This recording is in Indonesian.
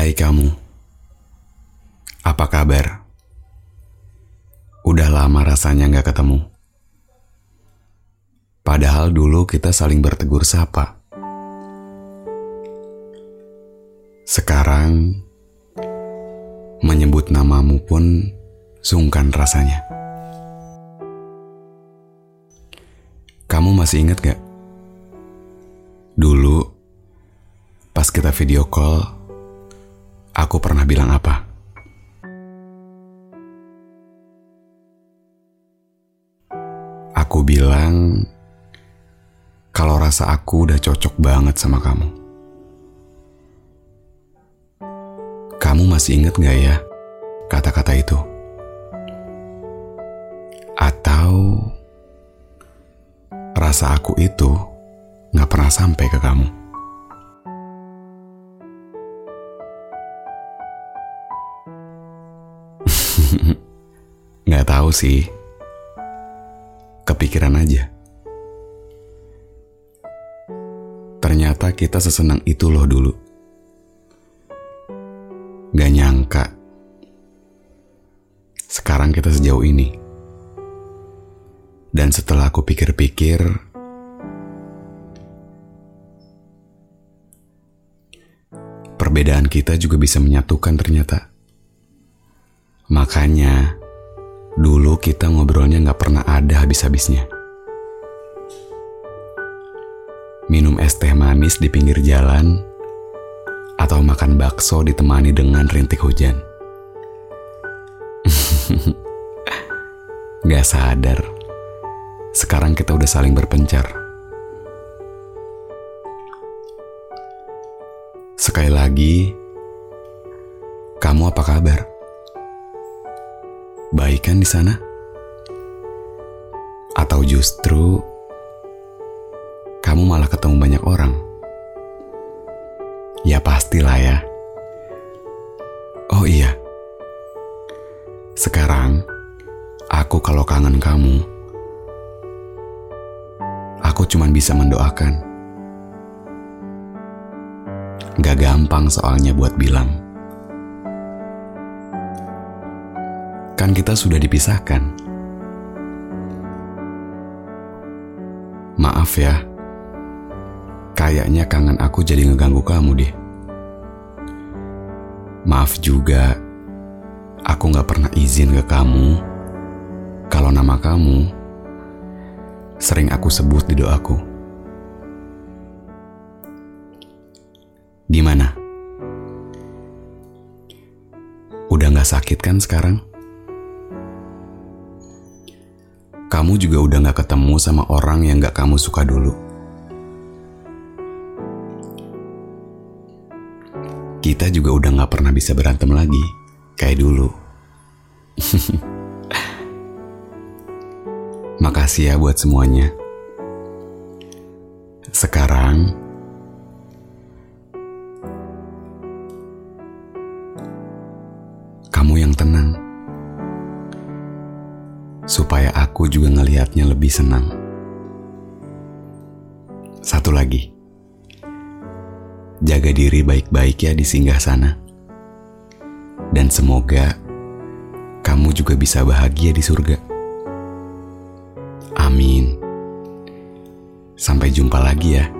Hai kamu. Apa kabar? Udah lama rasanya nggak ketemu. Padahal dulu kita saling bertegur sapa. Sekarang menyebut namamu pun sungkan rasanya. Kamu masih ingat gak? Dulu, pas kita video call, aku pernah bilang apa? Aku bilang kalau rasa aku udah cocok banget sama kamu. Kamu masih inget gak ya kata-kata itu? Atau rasa aku itu gak pernah sampai ke kamu? Gak tahu sih. Kepikiran aja. Ternyata kita sesenang itu loh dulu. Gak nyangka. Sekarang kita sejauh ini. Dan setelah aku pikir-pikir, perbedaan kita juga bisa menyatukan ternyata. Makanya, dulu kita ngobrolnya gak pernah ada habis-habisnya. Minum es teh manis di pinggir jalan, atau makan bakso ditemani dengan rintik hujan. Gak sadar, sekarang kita udah saling berpencar. Sekali lagi, kamu apa kabar? Baik kan di sana? Atau justru kamu malah ketemu banyak orang? Ya pastilah ya. Oh iya. Sekarang aku kalau kangen kamu, aku cuman bisa mendoakan. Gak gampang soalnya buat bilang. Kan kita sudah dipisahkan. Maaf ya, kayaknya kangen aku jadi ngeganggu kamu deh. Maaf juga, aku gak pernah izin ke kamu kalau nama kamu sering aku sebut di doaku. Gimana? Udah gak sakit kan sekarang? Kamu juga udah gak ketemu sama orang yang gak kamu suka dulu. Kita juga udah gak pernah bisa berantem lagi, kayak dulu. Makasih ya buat semuanya. Sekarang, kamu yang tenang. Supaya aku juga ngelihatnya lebih senang. Satu lagi. Jaga diri baik-baik ya di singgah sana. Dan semoga kamu juga bisa bahagia di surga. Amin. Sampai jumpa lagi ya.